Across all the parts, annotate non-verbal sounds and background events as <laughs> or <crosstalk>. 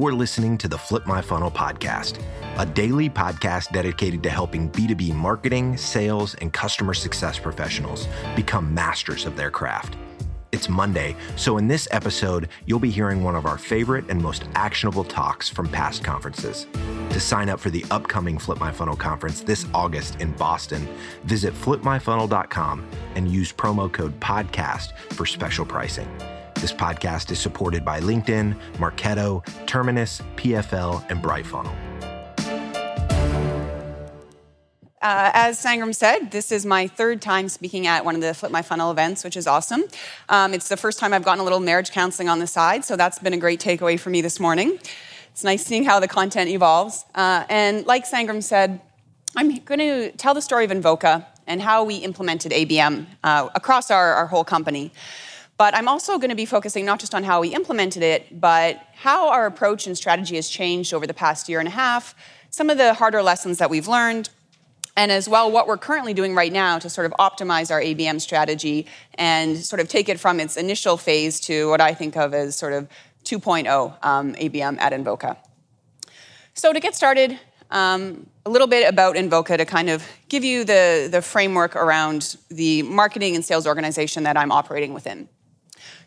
You're listening to the Flip My Funnel podcast, a daily podcast dedicated to helping B2B marketing, sales, and customer success professionals become masters of their craft. It's Monday, so in this episode, you'll be hearing one of our favorite and most actionable talks from past conferences. To sign up for the upcoming Flip My Funnel conference this August in Boston, visit flipmyfunnel.com and use promo code PODCAST for special pricing. This podcast is supported by LinkedIn, Marketo, Terminus, PFL, and BrightFunnel. Uh, as Sangram said, this is my third time speaking at one of the Flip My Funnel events, which is awesome. Um, it's the first time I've gotten a little marriage counseling on the side, so that's been a great takeaway for me this morning. It's nice seeing how the content evolves. Uh, and like Sangram said, I'm going to tell the story of Invoca and how we implemented ABM uh, across our, our whole company. But I'm also going to be focusing not just on how we implemented it, but how our approach and strategy has changed over the past year and a half, some of the harder lessons that we've learned, and as well what we're currently doing right now to sort of optimize our ABM strategy and sort of take it from its initial phase to what I think of as sort of 2.0 um, ABM at Invoca. So to get started, um, a little bit about Invoca to kind of give you the, the framework around the marketing and sales organization that I'm operating within.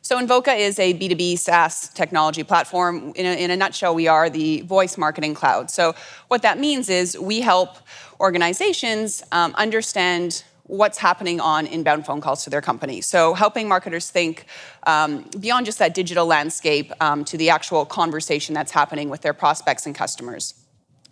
So Invoca is a B2B SaaS technology platform. In a, in a, nutshell, we are the voice marketing cloud. So what that means is we help organizations um, understand what's happening on inbound phone calls to their company. So helping marketers think um, beyond just that digital landscape um, to the actual conversation that's happening with their prospects and customers.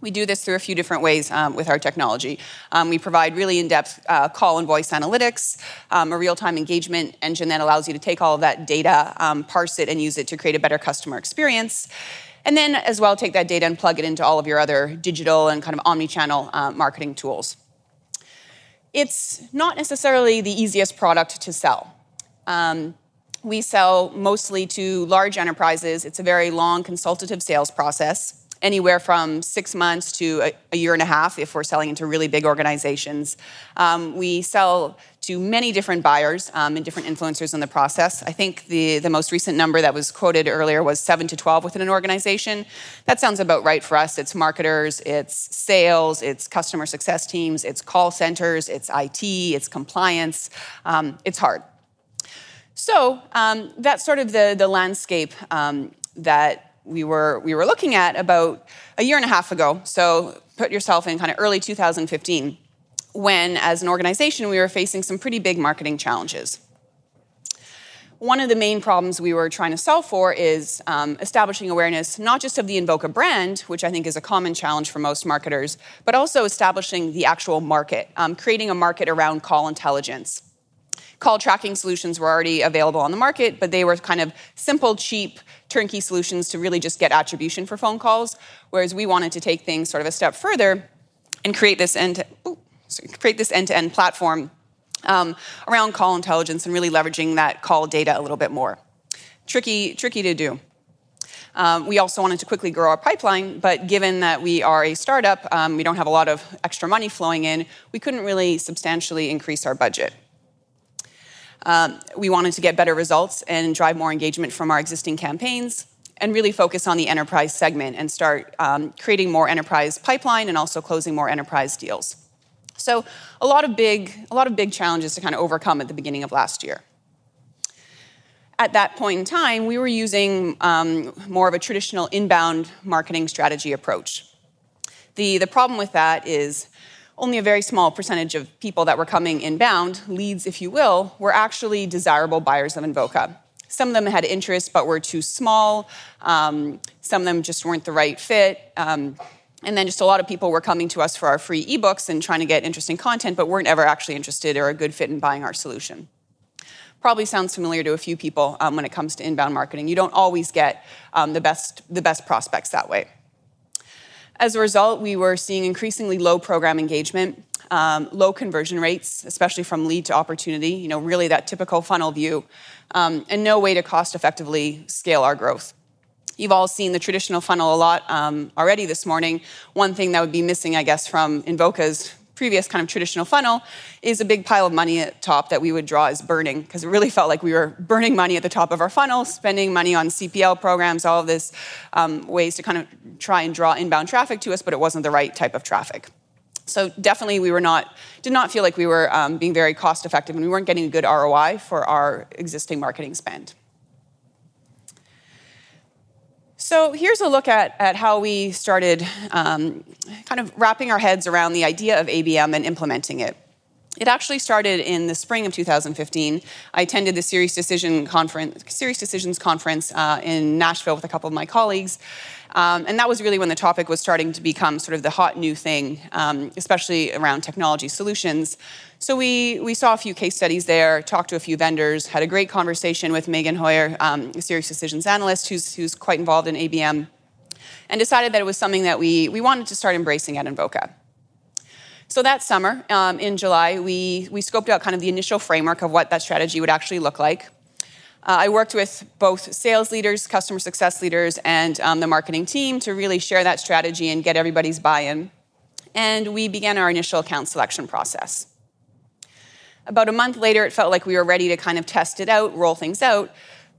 We do this through a few different ways um, with our technology. Um, we provide really in depth uh, call and voice analytics, um, a real time engagement engine that allows you to take all of that data, um, parse it, and use it to create a better customer experience. And then, as well, take that data and plug it into all of your other digital and kind of omni channel uh, marketing tools. It's not necessarily the easiest product to sell. Um, we sell mostly to large enterprises. It's a very long consultative sales process anywhere from six months to a, a, year and a half if we're selling into really big organizations. Um, we sell to many different buyers um, and different influencers in the process. I think the, the most recent number that was quoted earlier was 7 to 12 within an organization. That sounds about right for us. It's marketers, it's sales, it's customer success teams, it's call centers, it's IT, it's compliance. Um, it's hard. So um, that's sort of the, the landscape um, that we were we were looking at about a year and a half ago. So put yourself in kind of early 2015, when as an organization we were facing some pretty big marketing challenges. One of the main problems we were trying to solve for is um, establishing awareness not just of the Invoca brand, which I think is a common challenge for most marketers, but also establishing the actual market, um, creating a market around call intelligence. Call tracking solutions were already available on the market, but they were kind of simple, cheap, turnkey solutions to really just get attribution for phone calls, whereas we wanted to take things sort of a step further and create this end create this end-to-end platform um, around call intelligence and really leveraging that call data a little bit more. Tricky, tricky to do. Um, we also wanted to quickly grow our pipeline, but given that we are a startup, um, we don't have a lot of extra money flowing in, we couldn't really substantially increase our budget. Um, we wanted to get better results and drive more engagement from our existing campaigns and really focus on the enterprise segment and start um, creating more enterprise pipeline and also closing more enterprise deals. So a lot of big, a lot of big challenges to kind of overcome at the beginning of last year. At that point in time, we were using um, more of a traditional inbound marketing strategy approach. The, the problem with that is only a very small percentage of people that were coming inbound, leads, if you will, were actually desirable buyers of Invoca. Some of them had interest but were too small. Um, some of them just weren't the right fit. Um, and then just a lot of people were coming to us for our free ebooks and trying to get interesting content, but weren't ever actually interested or a good fit in buying our solution. Probably sounds familiar to a few people um, when it comes to inbound marketing. You don't always get um, the, best, the best prospects that way. As a result, we were seeing increasingly low program engagement, um, low conversion rates, especially from lead to opportunity, you know, really that typical funnel view, um, and no way to cost effectively scale our growth. You've all seen the traditional funnel a lot um, already this morning. One thing that would be missing, I guess, from Invoca's previous kind of traditional funnel is a big pile of money at top that we would draw as burning because it really <laughs> felt like we were burning money at the top of our funnel, spending money on CPL programs, all of this um, ways to kind of try and draw inbound traffic to us, but it wasn't the right type of traffic. So definitely, we were not did not feel like we were um, being very cost effective, and we weren't getting a good ROI for our existing marketing spend. So here's a look at, at how we started um, kind of wrapping our heads around the idea of ABM and implementing it. It actually started in the spring of 2015. I attended the SiriusDecision conference, SiriusDecisions conference uh, in Nashville with a couple of my colleagues, um, and that was really when the topic was starting to become sort of the hot new thing, um, especially around technology solutions. So we, we saw a few case studies there, talked to a few vendors, had a great conversation with Megan Heuer, um, a SiriusDecisions analyst who's, who's quite involved in ABM, and decided that it was something that we, we wanted to start embracing at Invoca. So that summer, um, in July, we, we scoped out kind of the initial framework of what that strategy would actually look like. Uh, I worked with both sales leaders, customer success leaders, and um, the marketing team to really share that strategy and get everybody's buy in. And we began our initial account selection process. About a month later, it felt like we were ready to kind of test it out, roll things out.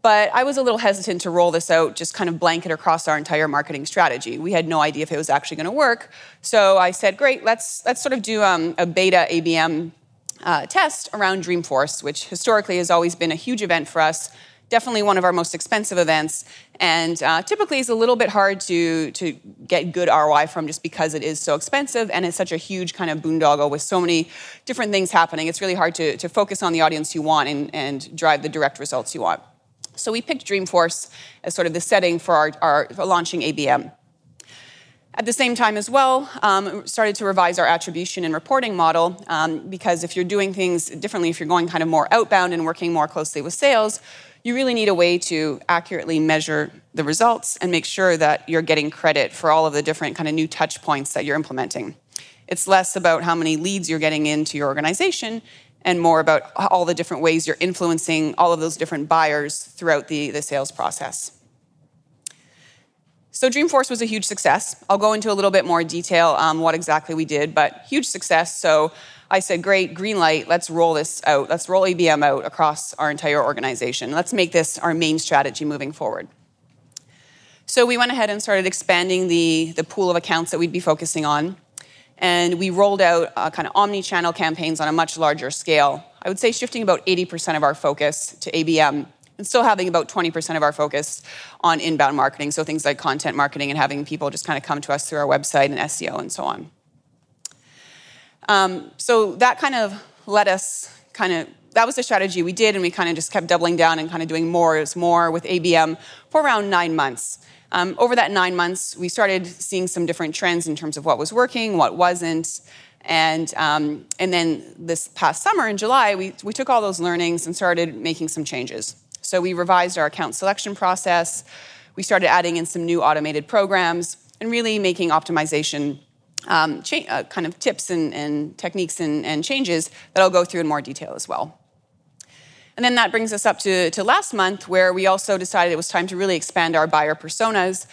But I was a little hesitant to roll this out, just kind of blanket across our entire marketing strategy. We had no idea if it was actually going to work. So I said, great, let's, let's sort of do um, a beta ABM uh, test around Dreamforce, which historically has always been a huge event for us. Definitely one of our most expensive events, and uh, typically is a little bit hard to to get good ROI from just because it is so expensive and it's such a huge kind of boondoggle with so many different things happening. It's really hard to, to focus on the audience you want and, and drive the direct results you want. So we picked Dreamforce as sort of the setting for our, our launching ABM. At the same time, as well, um, started to revise our attribution and reporting model um, because if you're doing things differently, if you're going kind of more outbound and working more closely with sales, you really need a way to accurately measure the results and make sure that you're getting credit for all of the different kind of new touch points that you're implementing. It's less about how many leads you're getting into your organization and more about all the different ways you're influencing all of those different buyers throughout the, the sales process. So Dreamforce was a huge success. I'll go into a little bit more detail um, what exactly we did, but huge success. So I said, great, green light, let's roll this out. Let's roll ABM out across our entire organization. Let's make this our main strategy moving forward. So we went ahead and started expanding the, the pool of accounts that we'd be focusing on. And we rolled out uh, kind of omni channel campaigns on a much larger scale. I would say shifting about 80% of our focus to ABM and still having about 20% of our focus on inbound marketing, so things like content marketing and having people just kind of come to us through our website and SEO and so on. Um, so that kind of let us kind of that was the strategy we did, and we kind of just kept doubling down and kind of doing more is more with ABM for around nine months. Um, over that nine months, we started seeing some different trends in terms of what was working, what wasn't. And, um, and then this past summer in July, we, we took all those learnings and started making some changes. So we revised our account selection process. We started adding in some new automated programs and really making optimization um, cha- uh, kind of tips and, and techniques and, and, changes that I'll go through in more detail as well. And then that brings us up to, to last month, where we also decided it was time to really expand our buyer personas.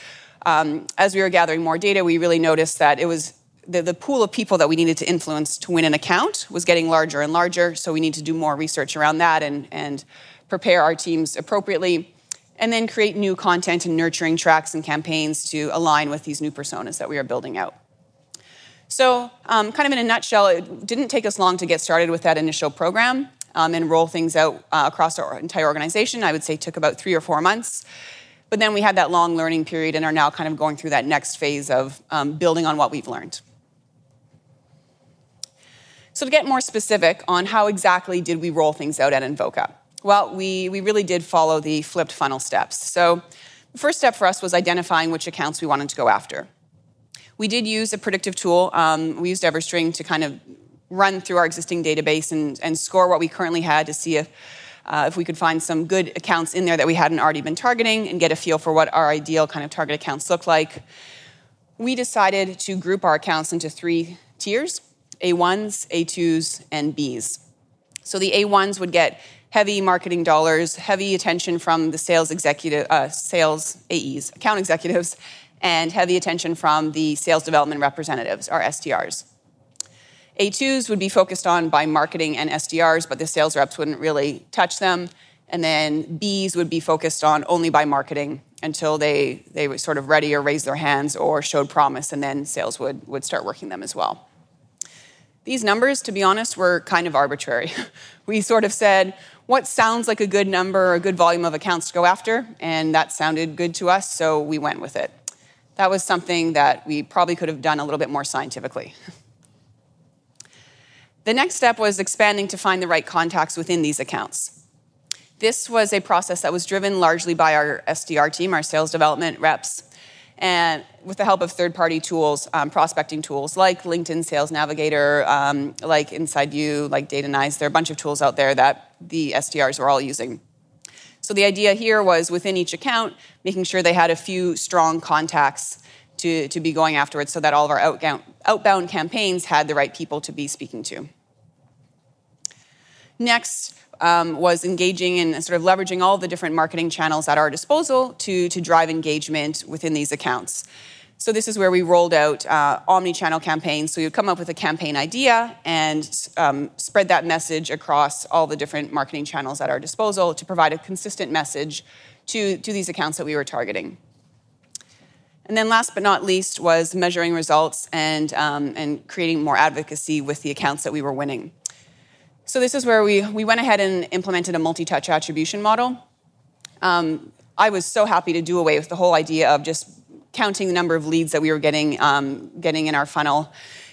Um, as we were gathering more data, we really noticed that it was the, the, pool of people that we needed to influence to win an account was getting larger and larger, so we need to do more research around that and, and prepare our teams appropriately, and then create new content and nurturing tracks and campaigns to align with these new personas that we are building out. So, um, kind of in a nutshell, it didn't take us long to get started with that initial program um, and roll things out uh, across our entire organization. I would say took about three or four months. But then we had that long learning period and are now kind of going through that next phase of um, building on what we've learned. So to get more specific on how exactly did we roll things out at Invoca? Well, we, we really did follow the flipped funnel steps. So the first step for us was identifying which accounts we wanted to go after. We did use a predictive tool. Um, we used EverString to kind of run through our existing database and, and score what we currently had to see if, uh, if we could find some good accounts in there that we hadn't already been targeting and get a feel for what our ideal kind of target accounts look like. We decided to group our accounts into three tiers A1s, A2s, and Bs. So the A1s would get heavy marketing dollars, heavy attention from the sales executive, uh, sales AEs, account executives, and heavy attention from the sales development representatives, our SDRs. A2s would be focused on by marketing and SDRs, but the sales reps wouldn't really touch them. And then Bs would be focused on only by marketing until they, they were sort of ready or raised their hands or showed promise, and then sales would, would start working them as well. These numbers, to be honest, were kind of arbitrary. <laughs> we sort of said, what sounds like a good number or a good volume of accounts to go after, and that sounded good to us, so we went with it. That was something that we probably could have done a little bit more scientifically. <laughs> the next step was expanding to find the right contacts within these accounts. This was a process that was driven largely by our SDR team, our sales development reps, and with the help of third-party tools, um, prospecting tools like LinkedIn Sales Navigator, um, like InsideView, like Datanyze. There are a bunch of tools out there that the SDRs were all using. So the idea here was within each account, making sure they had a few strong contacts to, to be going afterwards so that all of our outbound, outbound campaigns had the right people to be speaking to. Next, um, was engaging and sort of leveraging all the different marketing channels at our disposal to, to drive engagement within these accounts. So this is where we rolled out uh, omni-channel campaigns. So you'd come up with a campaign idea and um, spread that message across all the different marketing channels at our disposal to provide a consistent message to, to these accounts that we were targeting. And then last but not least was measuring results and, um, and creating more advocacy with the accounts that we were winning. So this is where we, we went ahead and implemented a multi-touch attribution model. Um, I was so happy to do away with the whole idea of just counting the number of leads that we were getting, um, getting in our funnel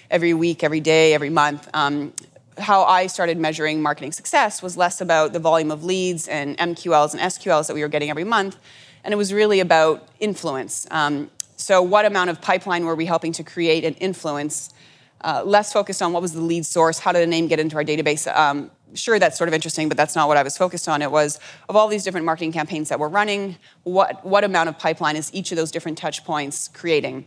every week, every day, every month. Um, how I started measuring marketing success was less about the volume of leads and MQLs and SQLs that we were getting every month, and it was really about influence. Um, so, what amount of pipeline were we helping to create and influence uh, less focused on what was the lead source, how did a name get into our database. Um, sure, that's sort of interesting, but that's not what I was focused on. It was of all these different marketing campaigns that we're running, what, what amount of pipeline is each of those different touch points creating?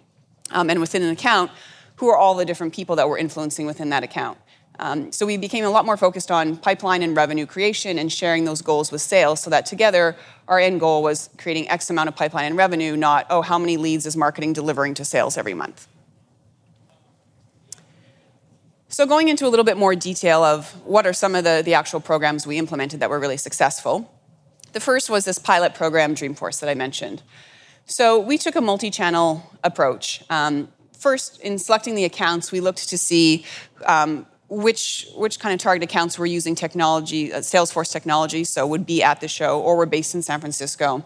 Um, and within an account, who are all the different people that we're influencing within that account? Um, so we became a lot more focused on pipeline and revenue creation and sharing those goals with sales so that together our end goal was creating X amount of pipeline and revenue, not, oh, how many leads is marketing delivering to sales every month? So, going into a little bit more detail of what are some of the, the actual programs we implemented that were really successful. The first was this pilot program, Dreamforce, that I mentioned. So, we took a multi channel approach. Um, first, in selecting the accounts, we looked to see um, which, which kind of target accounts were using technology, uh, Salesforce technology, so would be at the show or were based in San Francisco.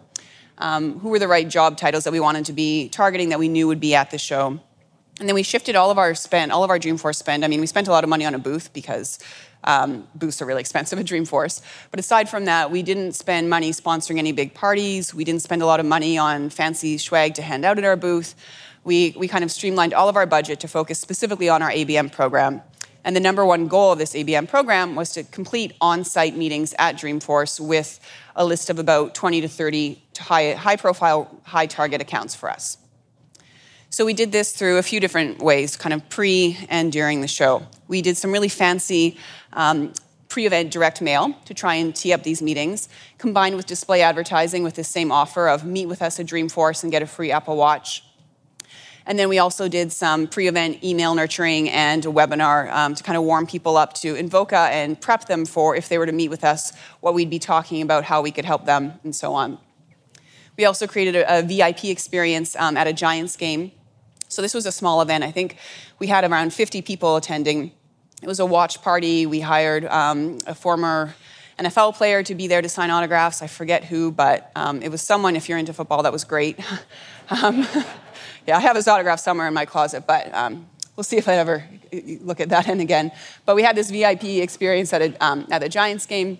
Um, who were the right job titles that we wanted to be targeting that we knew would be at the show? And then we shifted all of our spend, all of our Dreamforce spend. I mean, we spent a lot of money on a booth because um, booths are really expensive at Dreamforce. But aside from that, we didn't spend money sponsoring any big parties. We didn't spend a lot of money on fancy swag to hand out at our booth. We, we kind of streamlined all of our budget to focus specifically on our ABM program. And the number one goal of this ABM program was to complete on site meetings at Dreamforce with a list of about 20 to 30 high, high profile, high target accounts for us. So we did this through a few different ways, kind of pre and during the show. We did some really fancy um, pre event direct mail to try and tee up these meetings, combined with display advertising with the same offer of meet with us at Dreamforce and get a free Apple Watch. And then we also did some pre event email nurturing and a webinar um, to kind of warm people up to Invoca and prep them for if they were to meet with us, what we'd be talking about, how we could help them, and so on. We also created a, a VIP experience um, at a Giants game so this was a small event. I think we had around 50 people attending. It was a watch party. We hired um, a former NFL player to be there to sign autographs. I forget who, but um, it was someone, if you're into football, that was great. <laughs> um, <laughs> yeah, I have his autograph somewhere in my closet, but um, we'll see if I ever look at that end <laughs> again. But we had this VIP experience at, a, um, at the Giants game,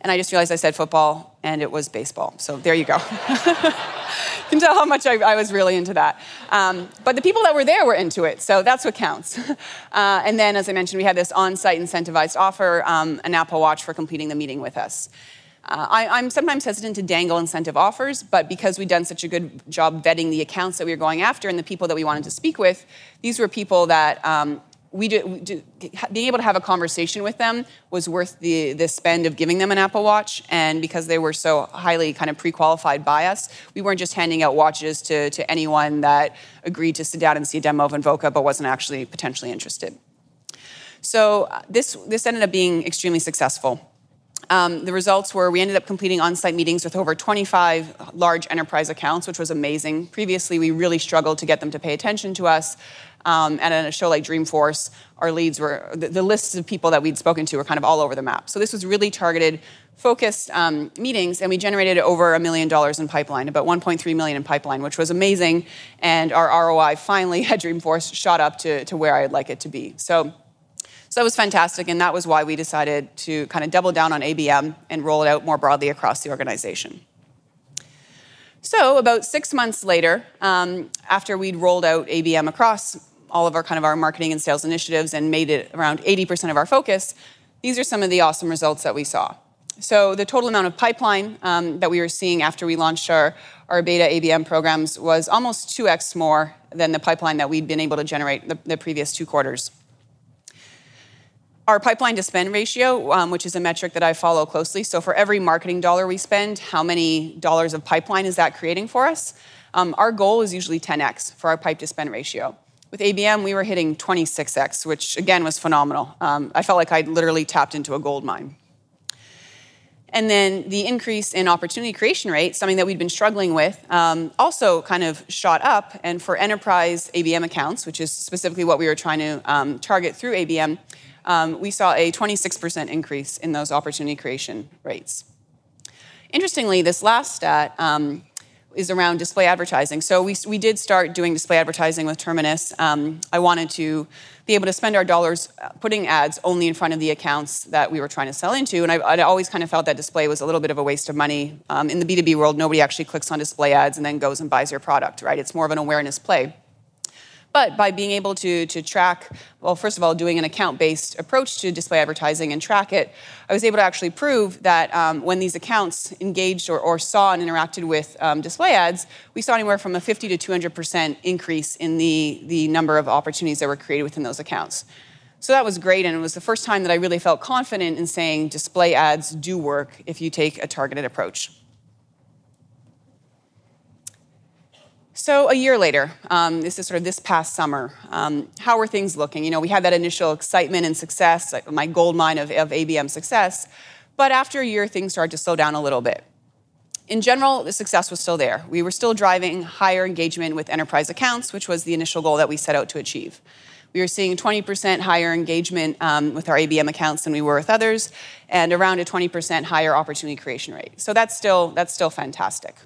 and I just realized I said football, and it was baseball. So there you go. <laughs> You can tell how much I, I was really into that. Um, but the people that were there were into it, so that's what counts. <laughs> uh, and then, as I mentioned, we had this on site incentivized offer um, an Apple Watch for completing the meeting with us. Uh, I, am sometimes hesitant to dangle incentive offers, but because we'd done such a good job vetting the accounts that we were going after and the people that we wanted to speak with, these were people that um, we, do, we do, being able to have a conversation with them was worth the, the spend of giving them an Apple Watch. And because they were so highly kind of pre-qualified by us, we weren't just handing out watches to, to anyone that agreed to sit down and see a demo of Invoca but wasn't actually potentially interested. So uh, this, this ended up being extremely successful. Um, the results were we ended up completing on site meetings with over 25 large enterprise accounts, which was amazing. Previously, we really struggled to get them to pay attention to us. Um, and at a show like Dreamforce, our leads were the, the, lists of people that we'd spoken to were kind of all over the map. So this was really targeted, focused um, meetings, and we generated over a million dollars in pipeline, about 1.3 million in pipeline, which was amazing. And our ROI finally <laughs> at Dreamforce shot up to, to where I'd like it to be. So so that was fantastic, and that was why we decided to kind of double down on ABM and roll it out more broadly across the organization. So about six months later, um, after we'd rolled out ABM across all of our kind of our marketing and sales initiatives and made it around 80% of our focus, these are some of the awesome results that we saw. So the total amount of pipeline um, that we were seeing after we launched our, our beta ABM programs was almost 2x more than the pipeline that we'd been able to generate the, the previous two quarters. Our pipeline to spend ratio, um, which is a metric that I follow closely. So for every marketing dollar we spend, how many dollars of pipeline is that creating for us? Um, our goal is usually 10x for our pipe to spend ratio. With ABM, we were hitting 26x, which again was phenomenal. Um, I felt like I'd literally tapped into a gold mine. And then the increase in opportunity creation rate, something that we'd been struggling with, um, also kind of shot up. And for enterprise ABM accounts, which is specifically what we were trying to um, target through ABM, um, we saw a 26% increase in those opportunity creation rates. Interestingly, this last stat um, is around display advertising. So we, we did start doing display advertising with Terminus. Um, I wanted to be able to spend our dollars uh, putting ads only in front of the accounts that we were trying to sell into. And I, would always kind of felt that display was a little bit of a waste of money. Um, in the B2B world, nobody actually clicks on display ads and then goes and buys your product, right? It's more of an awareness play. But by being able to, to track, well, first of all, doing an account based approach to display advertising and track it, I was able to actually prove that um, when these accounts engaged or, or saw and interacted with um, display ads, we saw anywhere from a 50 to 200% increase in the, the number of opportunities that were created within those accounts. So that was great, and it was the first time that I really felt confident in saying display ads do work if you take a targeted approach. So a year later, um, this is sort of this past summer. Um, how are things looking? You know, we had that initial excitement and success, my gold mine of, of ABM success, but after a year, things started to slow down a little bit. In general, the success was still there. We were still driving higher engagement with enterprise accounts, which was the initial goal that we set out to achieve. We were seeing 20% higher engagement um, with our ABM accounts than we were with others, and around a 20% higher opportunity creation rate. So that's still, that's still fantastic.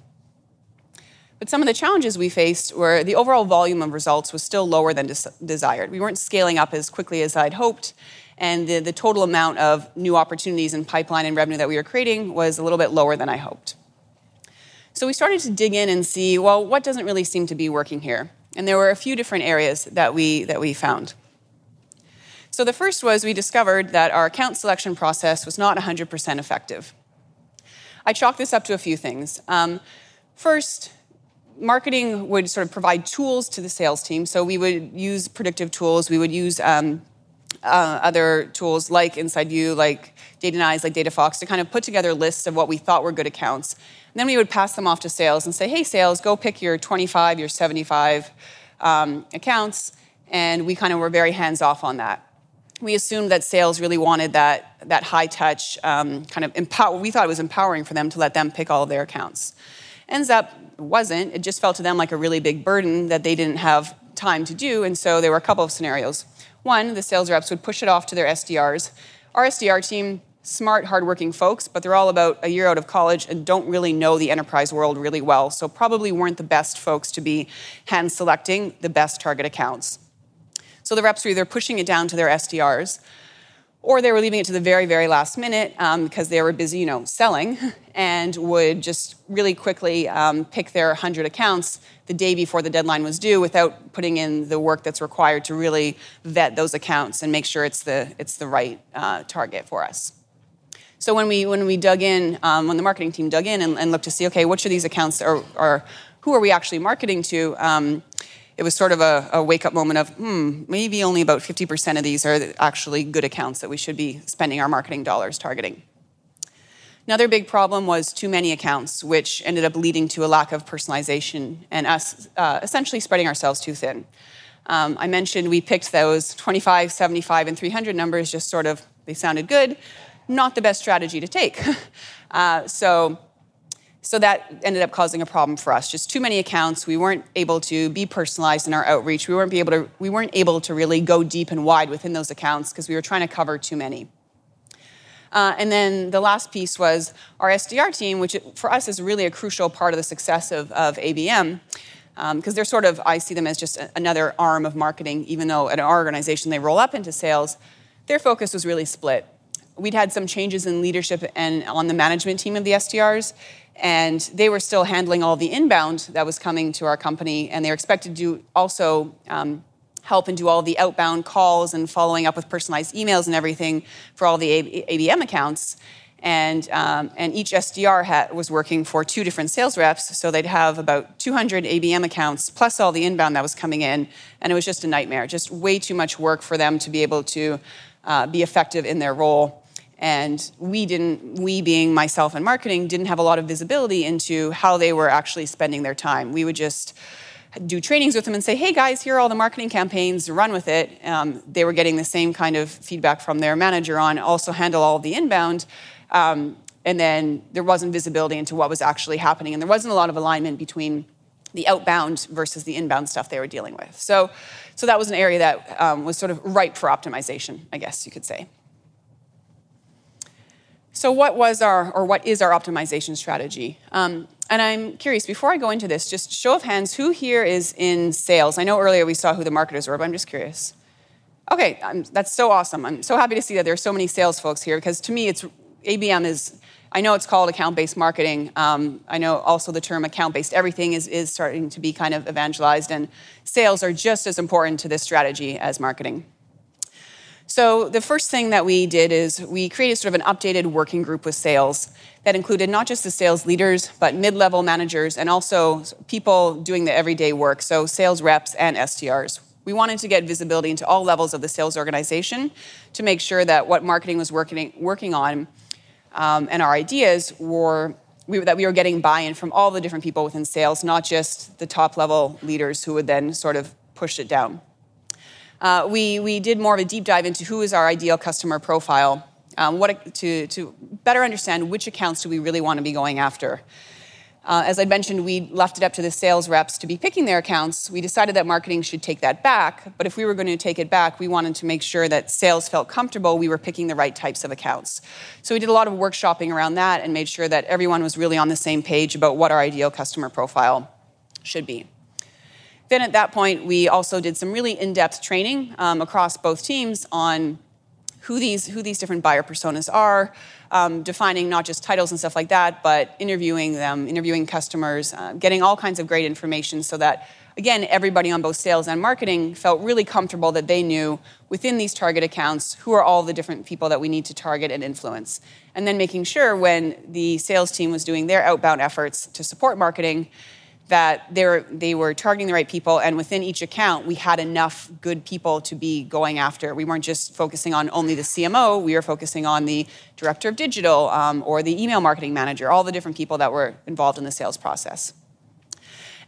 But some of the challenges we faced were the overall volume of results was still lower than des- desired. We weren't scaling up as quickly as I'd hoped, and the, the total amount of new opportunities and pipeline and revenue that we were creating was a little bit lower than I hoped. So we started to dig in and see, well, what doesn't really seem to be working here? And there were a few different areas that we, that we found. So the first was we discovered that our account selection process was not 100% effective. I chalked this up to a few things. Um, first, marketing would sort of provide tools to the sales team. So we would use predictive tools. We would use um, uh, other tools like InsideView, like Datanyze, like DataFox, to kind of put together lists of what we thought were good accounts. And then we would pass them off to sales and say, hey, sales, go pick your 25, your 75 um, accounts. And we kind of were very hands off on that. We assumed that sales really wanted that, that high touch, um, kind of empower. We thought it was empowering for them to let them pick all of their accounts. Ends up wasn't. It just felt to them like a really big burden that they didn't have time to do. And so there were a couple of scenarios. One, the sales reps would push it off to their SDRs. Our SDR team, smart, hardworking folks, but they're all about a year out of college and don't really know the enterprise world really well. So probably weren't the best folks to be hand selecting the best target accounts. So the reps were either pushing it down to their SDRs or they were leaving it to the very, very last minute um, because they were busy, you know, selling, and would just really quickly um, pick their 100 accounts the day before the deadline was due without putting in the work that's required to really vet those accounts and make sure it's the, it's the right uh, target for us. So when we, when we dug in, um, when the marketing team dug in and, and, looked to see, okay, which of these accounts are, are who are we actually marketing to, um, it was sort of a, a wake up moment of, hmm, maybe only about 50% of these are actually good accounts that we should be spending our marketing dollars targeting. Another big problem was too many accounts, which ended up leading to a lack of personalization and us uh, essentially spreading ourselves too thin. Um, I mentioned we picked those 25, 75, and 300 numbers, just sort of, they sounded good. Not the best strategy to take. <laughs> uh, so, so that ended up causing a problem for us. Just too many accounts. We weren't able to be personalized in our outreach. We weren't, be able to, we weren't able to really go deep and wide within those accounts because we were trying to cover too many. Uh, and then the last piece was our SDR team, which for us is really a crucial part of the success of, of ABM because um, they're sort of, I see them as just a, another arm of marketing, even though at our organization they roll up into sales. Their focus was really split. We'd had some changes in leadership and on the management team of the SDRs, and they were still handling all the inbound that was coming to our company, and they were expected to also um, help and do all the outbound calls and following up with personalized emails and everything for all the ABM accounts and, um, and each SDR had, was working for two different sales reps, so they'd have about 200 ABM accounts plus all the inbound that was coming in, and it was just a nightmare, just way too much work for them to be able to uh, be effective in their role. And we didn't, we being myself and marketing, didn't have a lot of visibility into how they were actually spending their time. We would just do trainings with them and say, hey guys, here are all the marketing campaigns, run with it. Um, they were getting the same kind of feedback from their manager on also handle all the inbound. Um, and then there wasn't visibility into what was actually happening, and there wasn't a lot of alignment between the outbound versus the inbound stuff they were dealing with. So, so that was an area that um, was sort of ripe for optimization, I guess you could say. So, what was our, or what is our optimization strategy? Um, and I'm curious, before I go into this, just show of hands, who here is in sales? I know earlier we saw who the marketers were, but I'm just curious. Okay, I'm, that's so awesome. I'm so happy to see that there are so many sales folks here because to me it's ABM is, I know it's called account based marketing. Um, I know also the term account based everything is, is starting to be kind of evangelized, and sales are just as important to this strategy as marketing. So, the first thing that we did is we created sort of an updated working group with sales that included not just the sales leaders, but mid level managers and also people doing the everyday work, so sales reps and SDRs. We wanted to get visibility into all levels of the sales organization to make sure that what marketing was working, working on um, and our ideas were we, that we were getting buy-in from all the different people within sales, not just the top level leaders who would then sort of push it down. Uh, we, we did more of a deep dive into who is our ideal customer profile, um, what, to, to better understand which accounts do we really want to be going after. Uh, as I mentioned, we left it up to the sales reps to be picking their accounts. We decided that marketing should take that back, but if we were going to take it back, we wanted to make sure that sales felt comfortable we were picking the right types of accounts. So we did a lot of workshopping around that and made sure that everyone was really on the same page about what our ideal customer profile should be. Then at that point, we also did some really in depth training um, across both teams on who these, who these different buyer personas are, um, defining not just titles and stuff like that, but interviewing them, interviewing customers, uh, getting all kinds of great information so that, again, everybody on both sales and marketing felt really comfortable that they knew within these target accounts who are all the different people that we need to target and influence. And then making sure when the sales team was doing their outbound efforts to support marketing, that they were, targeting the right people, and within each account, we had enough good people to be going after. We weren't just focusing on only the CMO, we were focusing on the director of digital um, or the email marketing manager, all the different people that were involved in the sales process.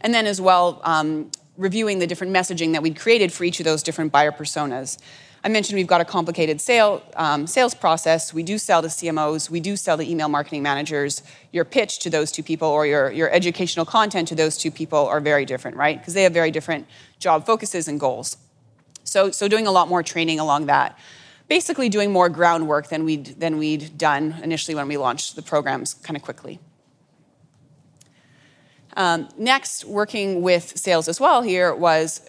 And then, as well, um, reviewing the different messaging that we'd created for each of those different buyer personas. I mentioned we've got a complicated sale, um, sales process. We do sell to CMOs, we do sell to email marketing managers. Your pitch to those two people or your, your educational content to those two people are very different, right? Because they have very different job focuses and goals. So, so doing a lot more training along that. Basically, doing more groundwork than we'd, than we'd done initially when we launched the programs kind of quickly. Um, next, working with sales as well here was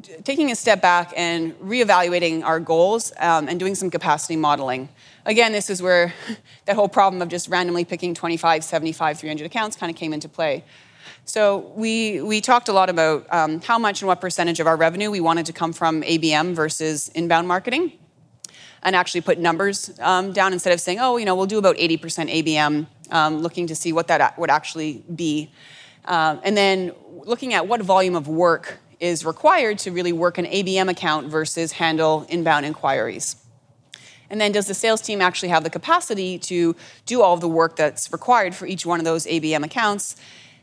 taking a step back and reevaluating our goals um, and doing some capacity modeling. Again, this is where <laughs> that whole problem of just randomly picking 25, 75, 300 accounts kind of came into play. So we, we talked a lot about um, how much and what percentage of our revenue we wanted to come from ABM versus inbound marketing, and actually put numbers um, down instead of saying, oh, you know, we'll do about 80% ABM, um, looking to see what that would actually be. Uh, and then looking at what volume of work is required to really work an ABM account versus handle inbound inquiries? And then does the sales team actually have the capacity to do all the work that's required for each one of those ABM accounts?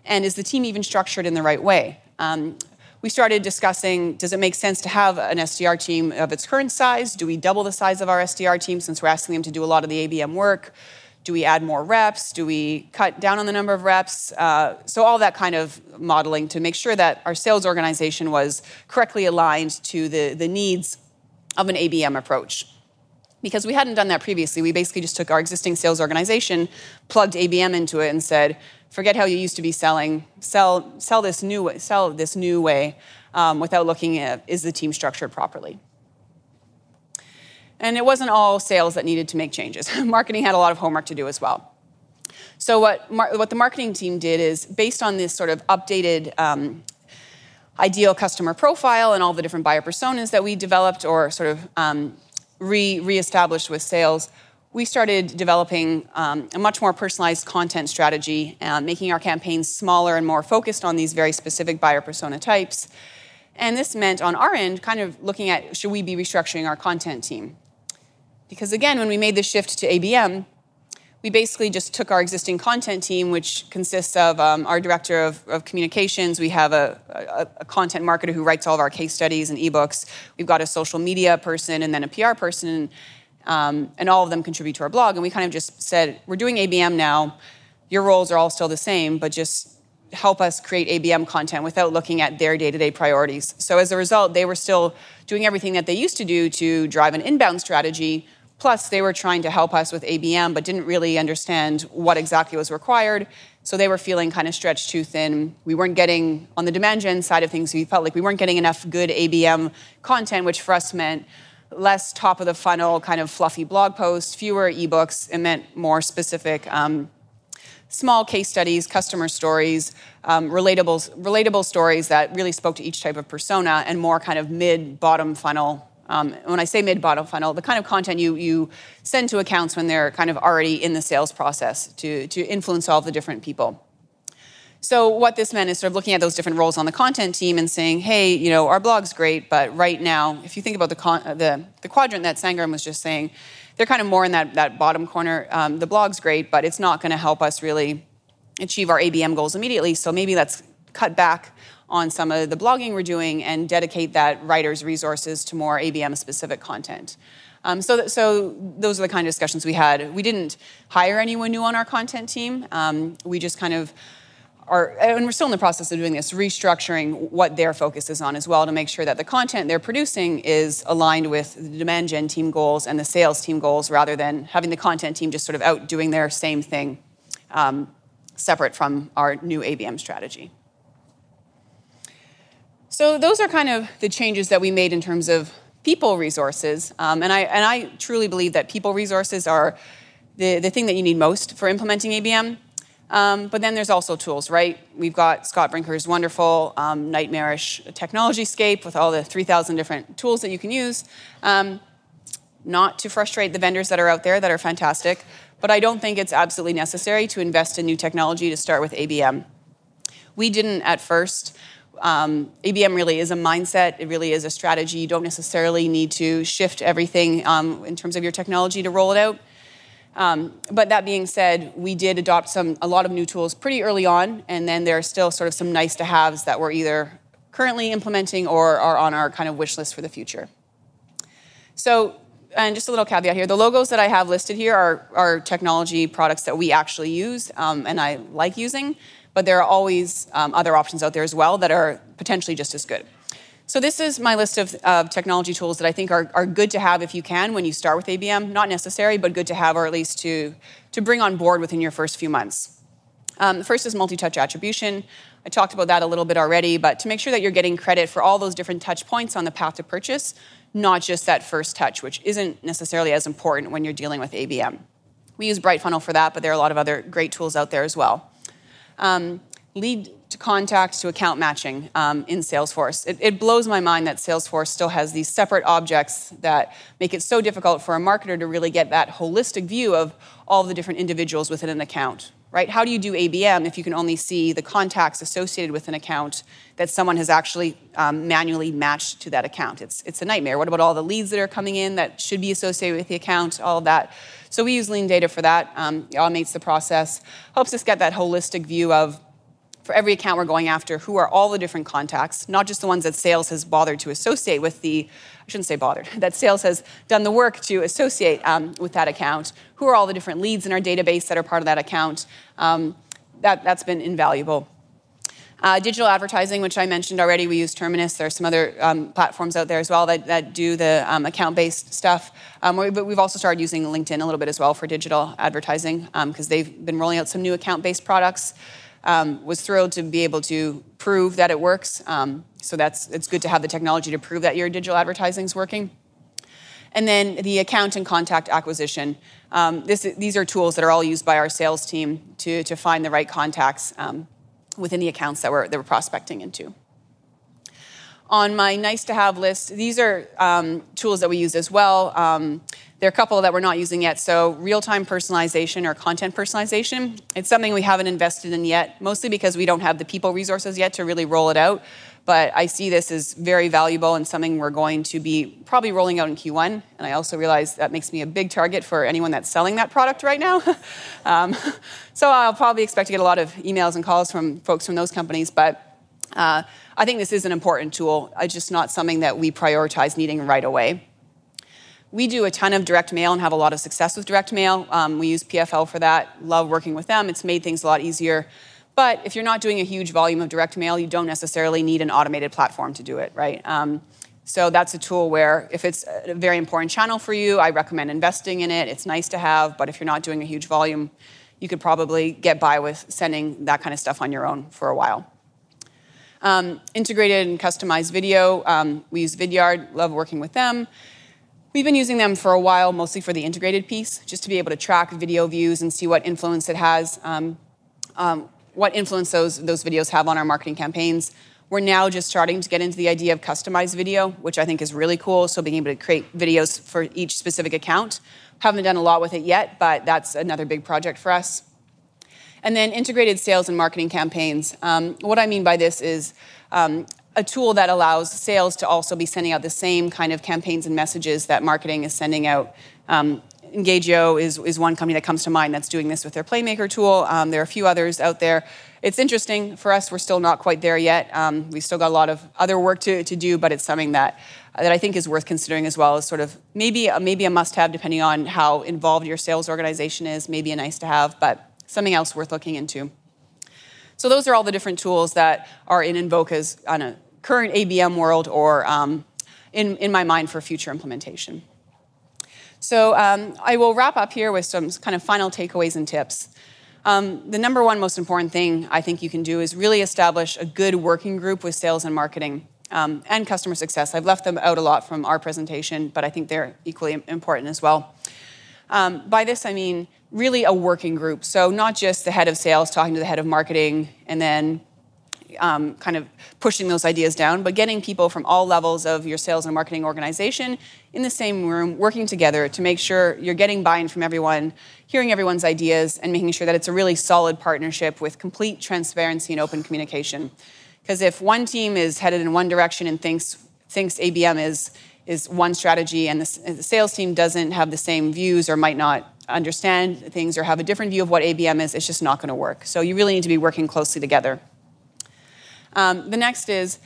And is the team even structured in the right way? Um, we started discussing does it make sense to have an SDR team of its current size? Do we double the size of our SDR team since we're asking them to do a lot of the ABM work? Do we add more reps? Do we cut down on the number of reps? Uh, so, all that kind of modeling to make sure that our sales organization was correctly aligned to the, the needs of an ABM approach. Because we hadn't done that previously. We basically just took our existing sales organization, plugged ABM into it, and said, forget how you used to be selling, sell, sell this new sell this new way um, without looking at is the team structured properly. And it wasn't all sales that needed to make changes. <laughs> Marketing had a lot of homework to do as well. So what, what the marketing team did is based on this sort of updated um, ideal customer profile and all the different buyer personas that we developed or sort of um, re reestablished with sales, we started developing um, a much more personalized content strategy, uh, making our campaigns smaller and more focused on these very specific buyer persona types. And this meant on our end, kind of looking at should we be restructuring our content team? Because again, when we made the shift to ABM, we basically just took our existing content team, which consists of um, our director of, of, communications. We have a, a, a, content marketer who writes all of our case studies and ebooks. We've got a social media person and then a PR person um, and all of them contribute to our blog. And we kind of just said, we're doing ABM now. Your roles are all still the same, but just help us create ABM content without looking at their day to day priorities. So as a result, they were still doing everything that they used to do to drive an inbound strategy. Plus, they were trying to help us with ABM, but didn't really understand what exactly was required. So they were feeling kind of stretched too thin. We weren't getting, on the demand gen side of things, we felt like we weren't getting enough good ABM content, which for us meant less top of the funnel kind of fluffy blog posts, fewer ebooks. It meant more specific, um, small case studies, customer stories, um, relatable, relatable stories that really spoke to each type of persona, and more kind of mid bottom funnel. Um, when I say mid bottom funnel, the kind of content you, you send to accounts when they're kind of already in the sales process to, to influence all the different people. So what this meant is sort of looking at those different roles on the content team and saying, hey, you know, our blog's great, but right now, if you think about the con- the, the quadrant that Sangram was just saying, they're kind of more in that, that bottom corner. Um, the blog's great, but it's not going to help us really achieve our ABM goals immediately. So maybe let's cut back on some of the blogging we're doing and dedicate that writer's resources to more ABM specific content. Um, so, th- so those are the kind of discussions we had. We didn't hire anyone new on our content team. Um, we just kind of are, and we're still in the process of doing this, restructuring what their focus is on as well to make sure that the content they're producing is aligned with the demand gen team goals and the sales team goals rather than having the content team just sort of out doing their same thing um, separate from our new ABM strategy. So those are kind of the changes that we made in terms of people resources. Um, and, I, and I truly believe that people resources are the, the thing that you need most for implementing ABM. Um, but then there's also tools, right? We've got Scott Brinker's wonderful um, nightmarish technology scape with all the 3,000 different tools that you can use. Um, not to frustrate the vendors that are out there that are fantastic, but I don't think it's absolutely necessary to invest in new technology to start with ABM. We didn't at first. Um, ABM really is a mindset. It really is a strategy. You don't necessarily need to shift everything um, in terms of your technology to roll it out. Um, but that being said, we did adopt some a lot of new tools pretty early on, and then there are still sort of some nice to haves that we're either currently implementing or are on our kind of wish list for the future. So, and just a little caveat here: the logos that I have listed here are, are technology products that we actually use, um, and I like using. But there are always um, other options out there as well that are potentially just as good. So this is my list of technology tools that I think are, are good to have if you can when you start with ABM. Not necessary, but good to have or at least to, to bring on board within your first few months. Um, the first is multi-touch attribution. I talked about that a little bit already, but to make sure that you're getting credit for all those different touch points on the path to purchase, not just that first touch, which isn't necessarily as important when you're dealing with ABM. We use BrightFunnel for that, but there are a lot of other great tools out there as well. Um, lead to contact to account matching um, in Salesforce. It, it, blows my mind that Salesforce still has these separate objects that make it so difficult for a marketer to really get that holistic view of all the different individuals within an account. Right? How do you do ABM if you can only see the contacts associated with an account that someone has actually um, manually matched to that account? It's, it's a nightmare. What about all the leads that are coming in that should be associated with the account? All of that. So we use LeanData for that. Um, it automates the process, helps us get that holistic view of for every account we're going after, who are all the different contacts, not just the ones that sales has bothered to associate with the, I shouldn't say bothered, <laughs> that sales has done the work to associate um, with that account, who are all the different leads in our database that are part of that account. Um, that, that's been invaluable. Uh, digital advertising, which I mentioned already, we use Terminus. There are some other um, platforms out there as well that, that do the um, account based stuff. Um, but we've also started using LinkedIn a little bit as well for digital advertising because um, they've been rolling out some new account based products. Um, was thrilled to be able to prove that it works. Um, so that's it's good to have the technology to prove that your digital advertising is working. And then the account and contact acquisition. This, these are tools that are all used by our sales team to, to find the right contacts within the accounts that we're, that we're prospecting into. On my nice to have list, these are um, tools that we use as well. Um, there are a couple that we're not using yet. So, real time personalization or content personalization, it's something we haven't invested in yet, mostly because we don't have the people resources yet to really roll it out. But I see this as very valuable and something we're going to be probably rolling out in Q1. And I also realize that makes me a big target for anyone that's selling that product right now. <laughs> um, so I'll probably expect to get a lot of emails and calls from folks from those companies. But uh, I think this is an important tool. It's just not something that we prioritize needing right away. We do a ton of direct mail and have a lot of success with direct mail. Um, we use PFL for that. Love working with them. It's made things a lot easier. But if you're not doing a huge volume of direct mail, you don't necessarily need an automated platform to do it, right? Um, so that's a tool where if it's a very important channel for you, I recommend investing in it. It's nice to have, but if you're not doing a huge volume, you could probably get by with sending that kind of stuff on your own for a while. Um, integrated and customized video. Um, we use Vidyard, love working with them. We've been using them for a while, mostly for the integrated piece, just to be able to track video views and see what influence it has. Um, um what influence those, those videos have on our marketing campaigns. We're now just starting to get into the idea of customized video, which I think is really cool. So being able to create videos for each specific account. Haven't done a lot with it yet, but that's another big project for us. And then integrated sales and marketing campaigns. Um, what I mean by this is um, a tool that allows sales to also be sending out the same kind of campaigns and messages that marketing is sending out. Um, Engagio is, is one company that comes to mind that's doing this with their Playmaker tool. Um, there are a few others out there. It's interesting for us. We're still not quite there yet. Um, we've still got a lot of other work to, to do, but it's something that that I think is worth considering as well as sort of maybe a, maybe a must-have depending on how involved your sales organization is. Maybe a nice to have, but something else worth looking into. So those are all the different tools that are in Invoca's on a current ABM world or um, in, in my mind for future implementation. So um, I will wrap up here with some kind of final takeaways and tips. Um, the number one most important thing I think you can do is really establish a good working group with sales and marketing um, and customer success. I've left them out a lot from our presentation, but I think they're equally important as well. Um, by this, I mean really a working group. So, not just the head of sales talking to the head of marketing and then um, kind of pushing those ideas down, but getting people from all levels of your sales and marketing organization in the same room, working together to make sure you're getting buy in from everyone, hearing everyone's ideas, and making sure that it's a really solid partnership with complete transparency and open communication. Because if one team is headed in one direction and thinks, thinks ABM is, is one strategy, and the, the sales team doesn't have the same views or might not understand things or have a different view of what ABM is, it's just not going to work. So you really need to be working closely together. Um, the next is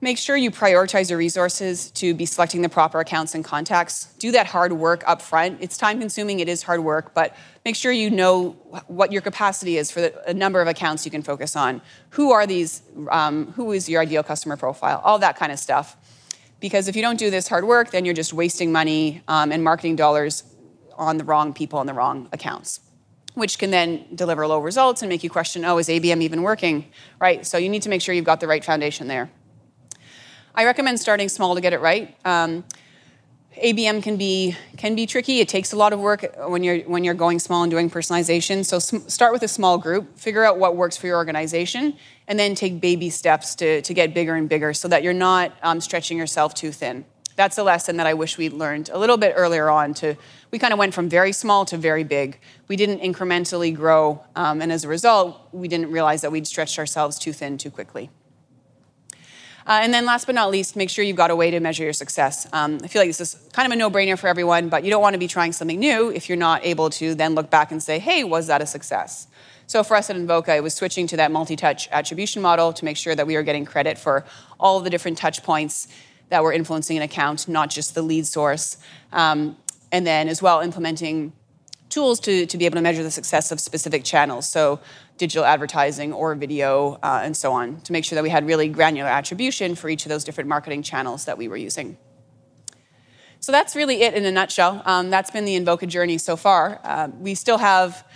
make sure you prioritize your resources to be selecting the proper accounts and contacts. Do that hard work up front. It's time consuming, it is hard work, but make sure you know what your capacity is for the, a number of accounts you can focus on. Who are these, um, who is your ideal customer profile, all that kind of stuff. Because if you don't do this hard work, then you're just wasting money um, and marketing dollars on the wrong people and the wrong accounts which can then deliver low results and make you question, oh, is ABM even working? Right? So you need to make sure you've got the right foundation there. I recommend starting small to get it right. Um, ABM can be can be tricky. It takes a lot of work when you're when you're going small and doing personalization. So sm- start with a small group, figure out what works for your organization, and then take baby steps to to get bigger and bigger, so that you're not um, stretching yourself too thin that's a lesson that I wish we'd learned a little bit earlier on. To we kind of went from very small to very big. We didn't incrementally grow, um, and as a result, we didn't realize that we'd stretched ourselves too thin too quickly. Uh, and then last but not least, make sure you've got a way to measure your success. Um, I feel like this is kind of a no brainer for everyone, but you don't want to be trying something new if you're not able to then look back and say, hey, was that a success? So for us at Invoca, it was switching to that multi touch attribution model to make sure that we were getting credit for all the different touch points that were influencing an account, not just the lead source. Um, and then as well, implementing tools to, to be able to measure the success of specific channels. So digital advertising or video uh, and so on to make sure that we had really granular attribution for each of those different marketing channels that we were using. So that's really it in a nutshell. Um, that's been the Invoca journey so far. Uh, we still have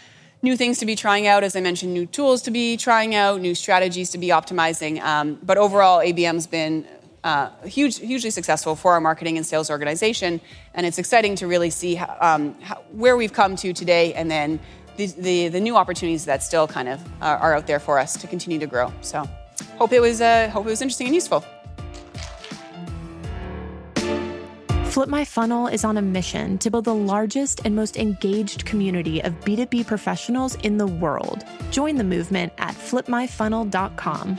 new things to be trying out, as I mentioned, new tools to be trying out, new strategies to be optimizing. Um, but overall, ABM's been uh, huge, hugely successful for our marketing and sales organization, and it's exciting to really see um, how, where we've come to today, and then the, the, the new opportunities that still kind of are, are, out there for us to continue to grow. So, hope it was uh, hope it was interesting and useful. Flip My Funnel is on a mission to build the largest and most engaged community of B2B professionals in the world. Join the movement at flipmyfunnel.com.